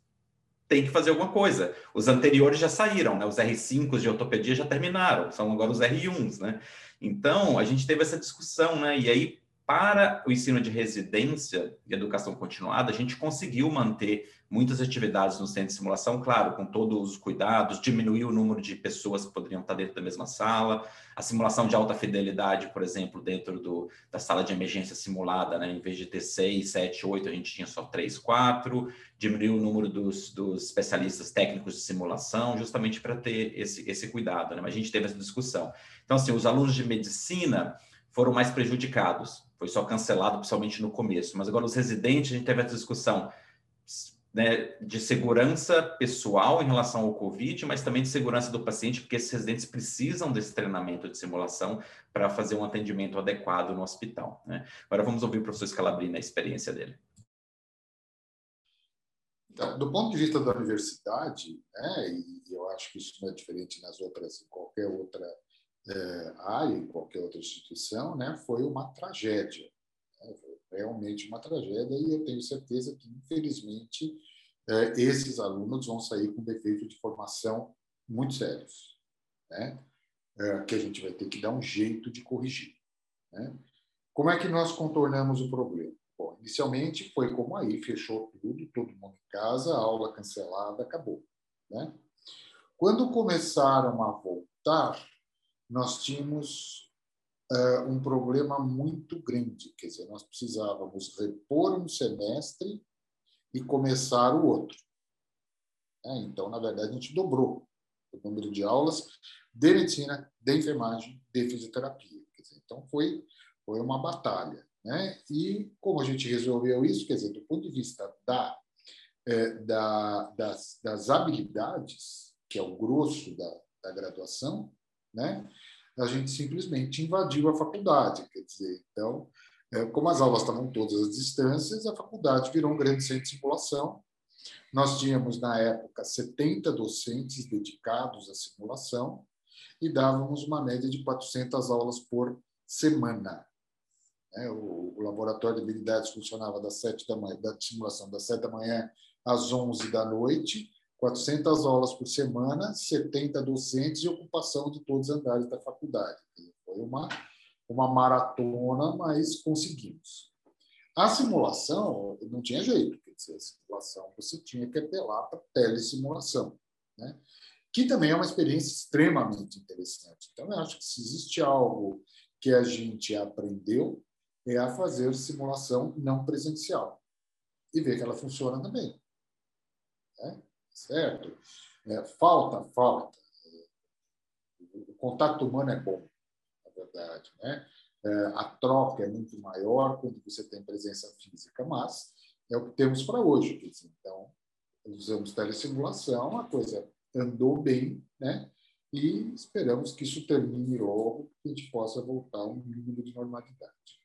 têm que fazer alguma coisa. Os anteriores já saíram, né? Os R5 de ortopedia já terminaram, são agora os R1s, né? Então, a gente teve essa discussão, né? E aí para o ensino de residência e educação continuada, a gente conseguiu manter muitas atividades no centro de simulação, claro, com todos os cuidados, diminuir o número de pessoas que poderiam estar dentro da mesma sala, a simulação de alta fidelidade, por exemplo, dentro do, da sala de emergência simulada, né, em vez de ter seis, sete, oito, a gente tinha só três, quatro, diminuir o número dos, dos especialistas técnicos de simulação, justamente para ter esse, esse cuidado, né, mas a gente teve essa discussão. Então, assim, os alunos de medicina foram mais prejudicados, foi só cancelado, principalmente no começo, mas agora os residentes, a gente teve essa discussão, né, de segurança pessoal em relação ao Covid, mas também de segurança do paciente, porque esses residentes precisam desse treinamento de simulação para fazer um atendimento adequado no hospital. Né? Agora vamos ouvir o professor Scalabrini, a experiência dele. Então, do ponto de vista da universidade, né, e eu acho que isso não é diferente nas outras, em qualquer outra é, área, em qualquer outra instituição, né, foi uma tragédia realmente uma tragédia e eu tenho certeza que, infelizmente, é, esses alunos vão sair com defeito de formação muito sérios, né? É, que a gente vai ter que dar um jeito de corrigir. Né? Como é que nós contornamos o problema? Bom, inicialmente foi como aí, fechou tudo, todo mundo em casa, aula cancelada, acabou. Né? Quando começaram a voltar, nós tínhamos uh, um problema muito grande. Quer dizer, nós precisávamos repor um semestre e começar o outro. É, então, na verdade, a gente dobrou o número de aulas de medicina, de enfermagem, de fisioterapia. Dizer, então, foi, foi uma batalha. Né? E como a gente resolveu isso, quer dizer, do ponto de vista da, é, da, das, das habilidades, que é o grosso da, da graduação, né? a gente simplesmente invadiu a faculdade. Quer dizer, então, é, como as aulas estavam todas às distâncias, a faculdade virou um grande centro de simulação. Nós tínhamos, na época, 70 docentes dedicados à simulação e dávamos uma média de 400 aulas por semana. É, o, laboratório de habilidades funcionava das 7 da manhã, da simulação das 7 da manhã às 11 da noite, 400 aulas por semana, 70 docentes e ocupação de todos os andares da faculdade. Foi uma, uma maratona, mas conseguimos. A simulação não tinha jeito, quer dizer, a simulação você tinha que apelar para telesimulação, né? que também é uma experiência extremamente interessante. Então, eu acho que se existe algo que a gente aprendeu, é a fazer simulação não presencial e ver que ela funciona também. Né? Certo? É, falta, falta. O contato humano é bom, na verdade, né? É, a troca é muito maior quando você tem presença física, mas é o que temos para hoje. Então, usamos telesimulação, a coisa andou bem, né? E esperamos que isso termine logo, que a gente possa voltar a um mínimo de normalidade.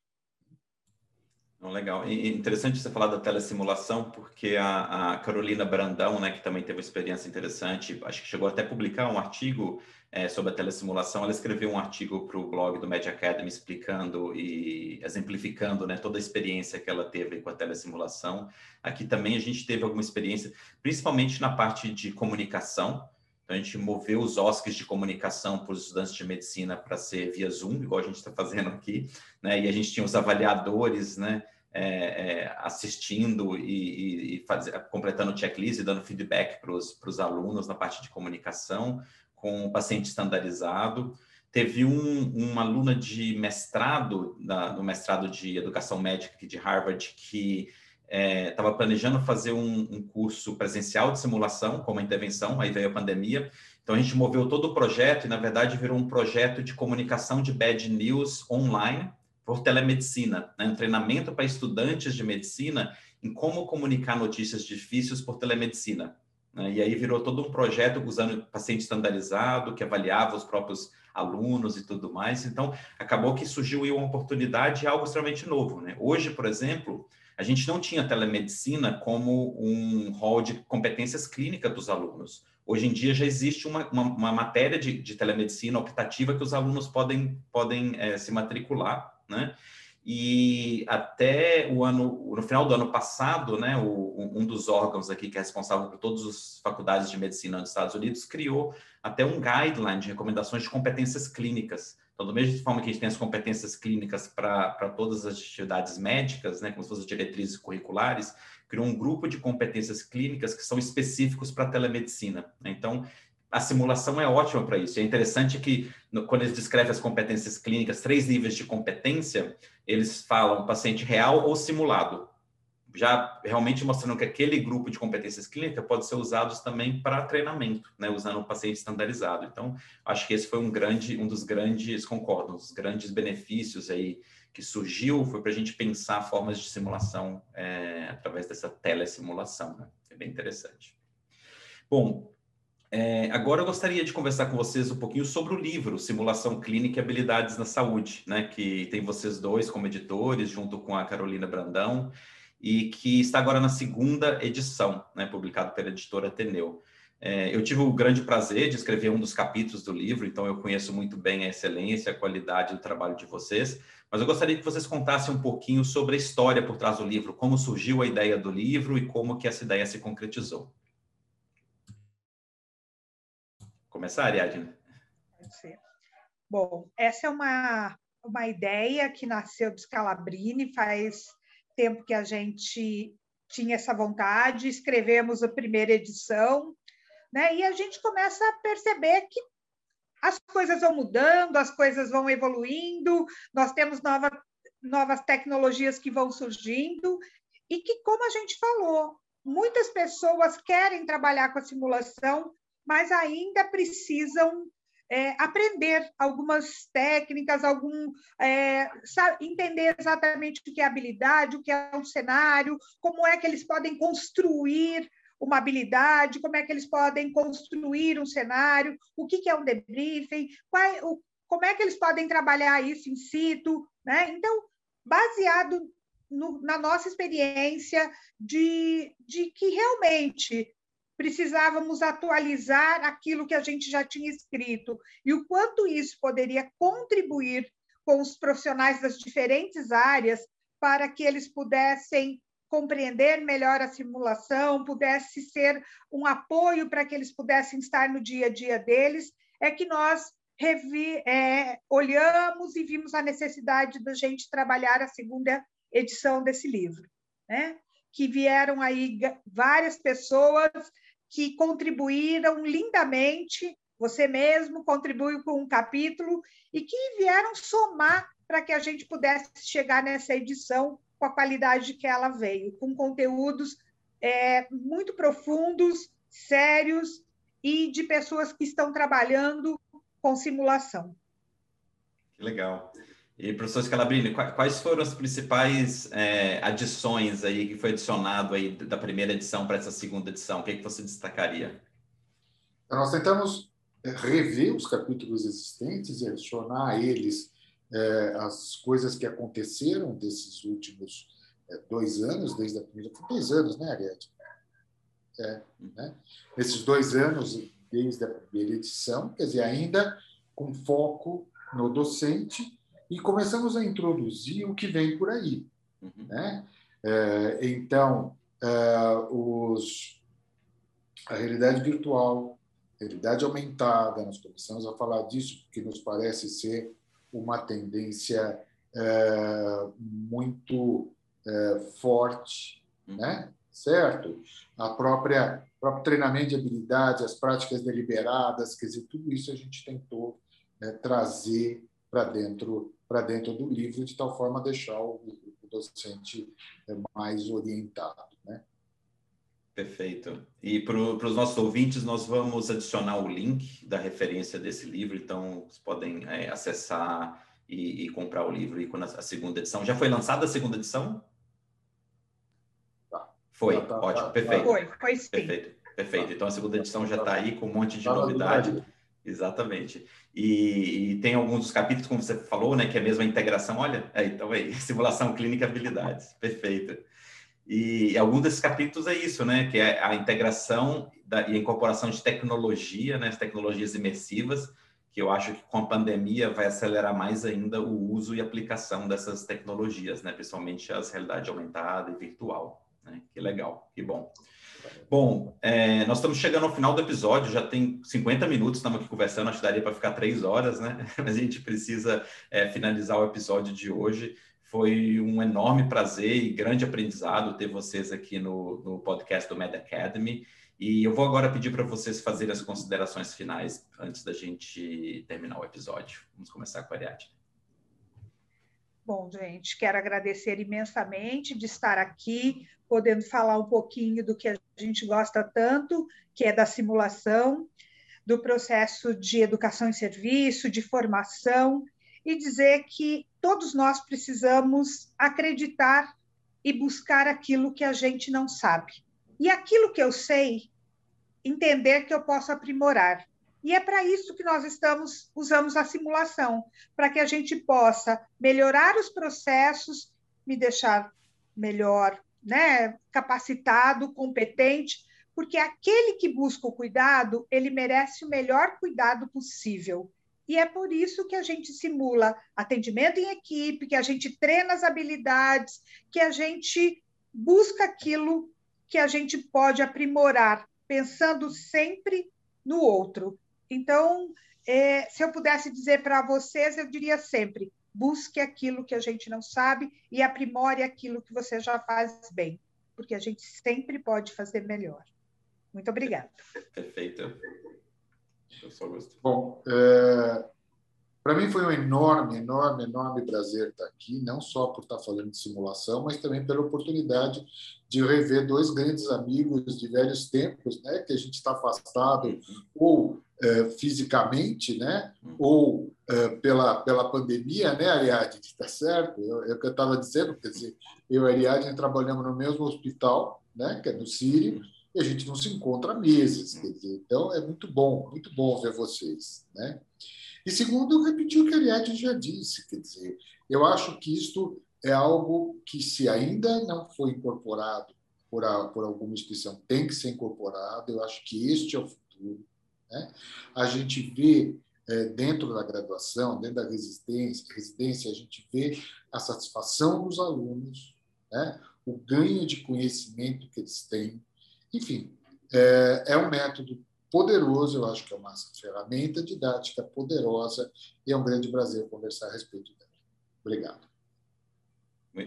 Legal. E interessante você falar da telesimulação, porque a, a, Carolina Brandão, né, que também teve uma experiência interessante, acho que chegou até a publicar um artigo é, sobre a telesimulação. Ela escreveu um artigo para o blog do Media Academy explicando e exemplificando né, toda a experiência que ela teve com a telesimulação. Aqui também a gente teve alguma experiência, principalmente na parte de comunicação. Então, a gente moveu os OSCs de comunicação para os estudantes de medicina para ser via Zoom, igual a gente está fazendo aqui, né? E a gente tinha os avaliadores, né? é, é, assistindo e, e, e completando checklist e dando feedback para os alunos na parte de comunicação, com o paciente estandarizado. Teve um, uma aluna de mestrado, no mestrado de educação médica aqui de Harvard, que estava é, planejando fazer um, um, curso presencial de simulação como intervenção, aí veio a pandemia. Então a gente moveu todo o projeto e, na verdade, virou um projeto de comunicação de bad news online, por telemedicina, né? um treinamento para estudantes de medicina em como comunicar notícias difíceis por telemedicina. Né? E aí virou todo um projeto usando paciente estandarizado, que avaliava os próprios alunos e tudo mais. Então, acabou que surgiu uma oportunidade algo extremamente novo. Né? Hoje, por exemplo, a gente não tinha telemedicina como um rol de competências clínicas dos alunos. Hoje em dia já existe uma, uma, uma matéria de, de, telemedicina optativa que os alunos podem, podem é, se matricular né? E até o ano, no final do ano passado, né, o, um dos órgãos aqui que é responsável por todas as faculdades de medicina nos Estados Unidos criou até um guideline de recomendações de competências clínicas Então, da mesma forma que a gente tem as competências clínicas para todas as atividades médicas, né, como se fossem diretrizes curriculares, criou um grupo de competências clínicas que são específicos para a telemedicina. Né? Então, a simulação é ótima para isso. É interessante que, no, quando eles descrevem as competências clínicas, três níveis de competência, eles falam paciente real ou simulado. Já realmente mostrando que aquele grupo de competências clínicas pode ser usado também para treinamento, né, usando um paciente estandarizado. Então, acho que esse foi um grande, um dos grandes, concordo, um dos grandes benefícios aí que surgiu foi para a gente pensar formas de simulação é, através dessa telesimulação. Né? É bem interessante. Bom, é, agora eu gostaria de conversar com vocês um pouquinho sobre o livro Simulação Clínica e Habilidades na Saúde, né, que tem vocês dois como editores, junto com a Carolina Brandão, e que está agora na segunda edição, né, publicado pela editora Ateneu. É, eu tive o grande prazer de escrever um dos capítulos do livro, então eu conheço muito bem a excelência, a qualidade do trabalho de vocês, mas eu gostaria que vocês contassem um pouquinho sobre a história por trás do livro, como surgiu a ideia do livro e como que essa ideia se concretizou. Começar, Ariadne? Bom, essa é uma, uma ideia que nasceu do Scalabrini, faz tempo que a gente tinha essa vontade, escrevemos a primeira edição, né? E a gente começa a perceber que as coisas vão mudando, as coisas vão evoluindo, nós temos nova, novas tecnologias que vão surgindo, e que, como a gente falou, muitas pessoas querem trabalhar com a simulação, mas ainda precisam é, aprender algumas técnicas, algum é, entender exatamente o que é habilidade, o que é um cenário, como é que eles podem construir uma habilidade, como é que eles podem construir um cenário, o que, que é um debriefing, qual, o, como é que eles podem trabalhar isso in situ. Né? Então, baseado no, na nossa experiência de, de que realmente precisávamos atualizar aquilo que a gente já tinha escrito e o quanto isso poderia contribuir com os profissionais das diferentes áreas para que eles pudessem compreender melhor a simulação, pudesse ser um apoio para que eles pudessem estar no dia a dia deles, é que nós revi, é, olhamos e vimos a necessidade da gente trabalhar a segunda edição desse livro, né? Que vieram aí várias pessoas que contribuíram lindamente, você mesmo contribuiu com um capítulo e que vieram somar para que a gente pudesse chegar nessa edição com a qualidade que ela veio, com conteúdos é, muito profundos, sérios e de pessoas que estão trabalhando com simulação. Que legal. E, professor Scalabrini, quais foram as principais é, adições aí que foi adicionado aí da primeira edição para essa segunda edição? O que, é que você destacaria? Nós tentamos é, rever os capítulos existentes e adicionar a eles é, as coisas que aconteceram desses últimos é, dois anos, desde a primeira. Dois anos, né, Ariete? É, né? Nesses dois anos, desde a primeira edição, quer dizer, ainda com foco no docente e começamos a introduzir o que vem por aí. Uhum. Né? É, então, é, os, a realidade virtual, realidade aumentada, nós começamos a falar disso porque nos parece ser uma tendência é, muito é, forte, uhum. né? certo? A própria próprio treinamento de habilidades, as práticas deliberadas, quer dizer, tudo isso a gente tentou é, trazer para dentro para dentro do livro, de tal forma a deixar o, o docente é, mais orientado. Né? Perfeito. E para os nossos ouvintes, nós vamos adicionar o link da referência desse livro, então vocês podem é, acessar e, e, comprar o livro e a, a segunda edição. Já foi lançada a segunda edição? Tá. Foi, tá, tá, ótimo, perfeito. Foi, foi sim. Perfeito, perfeito. Então a segunda edição já está aí com um monte de novidade. Exatamente. E, e, tem alguns dos capítulos, como você falou, né, que é mesmo a integração. Olha, aí, então aí, simulação clínica habilidades, perfeito. E algum desses capítulos é isso, né, que é a integração da, e a incorporação de tecnologia, né, as tecnologias imersivas, que eu acho que com a pandemia vai acelerar mais ainda o uso e aplicação dessas tecnologias, né, principalmente as realidade aumentada e virtual. Né? Que legal, que bom. Bom, é, nós estamos chegando ao final do episódio, já tem 50 minutos, estamos aqui conversando, acho que daria para ficar três horas, né? Mas a gente precisa é, finalizar o episódio de hoje. Foi um enorme prazer e grande aprendizado ter vocês aqui no, no podcast do Med Academy. E eu vou agora pedir para vocês fazerem as considerações finais antes da gente terminar o episódio. Vamos começar com a Ariadne. Bom, gente, quero agradecer imensamente de estar aqui, podendo falar um pouquinho do que a gente gosta tanto, que é da simulação, do processo de educação e serviço, de formação, e dizer que todos nós precisamos acreditar e buscar aquilo que a gente não sabe. E aquilo que eu sei, entender que eu posso aprimorar. E é para isso que nós estamos usamos a simulação, para que a gente possa melhorar os processos, me deixar melhor, né, capacitado, competente, porque aquele que busca o cuidado, ele merece o melhor cuidado possível. E é por isso que a gente simula atendimento em equipe, que a gente treina as habilidades, que a gente busca aquilo que a gente pode aprimorar, pensando sempre no outro. Então, é, se eu pudesse dizer para vocês, eu diria sempre: busque aquilo que a gente não sabe e aprimore aquilo que você já faz bem, porque a gente sempre pode fazer melhor. Muito obrigada. Perfeito. Bom, é, para mim foi um enorme, enorme, enorme prazer estar aqui, não só por estar falando de simulação, mas também pela oportunidade de rever dois grandes amigos de velhos tempos, né, que a gente está afastado ou é, fisicamente, né, ou é, pela pela pandemia, né, Ariadne, está certo? É o que eu estava dizendo, quer dizer, eu e a Ariadne trabalhamos no mesmo hospital, né, que é no Sírio, e a gente não se encontra há meses, quer dizer, então é muito bom, muito bom ver vocês, né? E segundo, repetir o que a Ariadne já disse, quer dizer, eu acho que isto é algo que, se ainda não foi incorporado por, a, por alguma instituição, tem que ser incorporado. Eu acho que este é o futuro. Né? A gente vê é, dentro da graduação, dentro da residência, residência, a gente vê a satisfação dos alunos, né? o ganho de conhecimento que eles têm. Enfim, é, é um método poderoso, eu acho que é uma ferramenta didática poderosa e é um grande prazer conversar a respeito dela. Obrigado.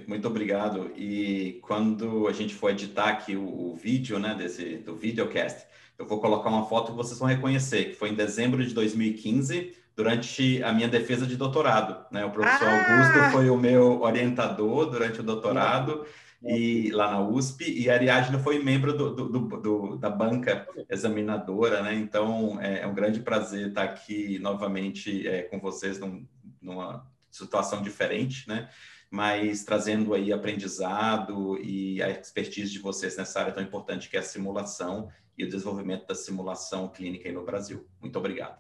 Muito obrigado. E quando a gente for editar aqui o, o, vídeo, né, desse do videocast, eu vou colocar uma foto que vocês vão reconhecer, que foi em dezembro de 2015, durante a minha defesa de doutorado, né? O professor ah! Augusto foi o meu orientador durante o doutorado e lá na USP, e a Ariadne foi membro do, do, do, do da banca examinadora, né? Então é, é, um grande prazer estar aqui novamente é, com vocês num, numa situação diferente, né? Mas trazendo aí aprendizado e a expertise de vocês nessa área tão importante que é a simulação e o desenvolvimento da simulação clínica no Brasil. Muito obrigado.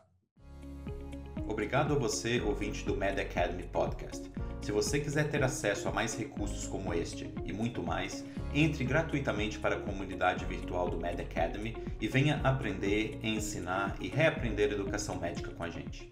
Obrigado a você, ouvinte do Med Academy Podcast. Se você quiser ter acesso a mais recursos como este e muito mais, entre gratuitamente para a comunidade virtual do Med Academy e venha aprender, ensinar e reaprender educação médica com a gente.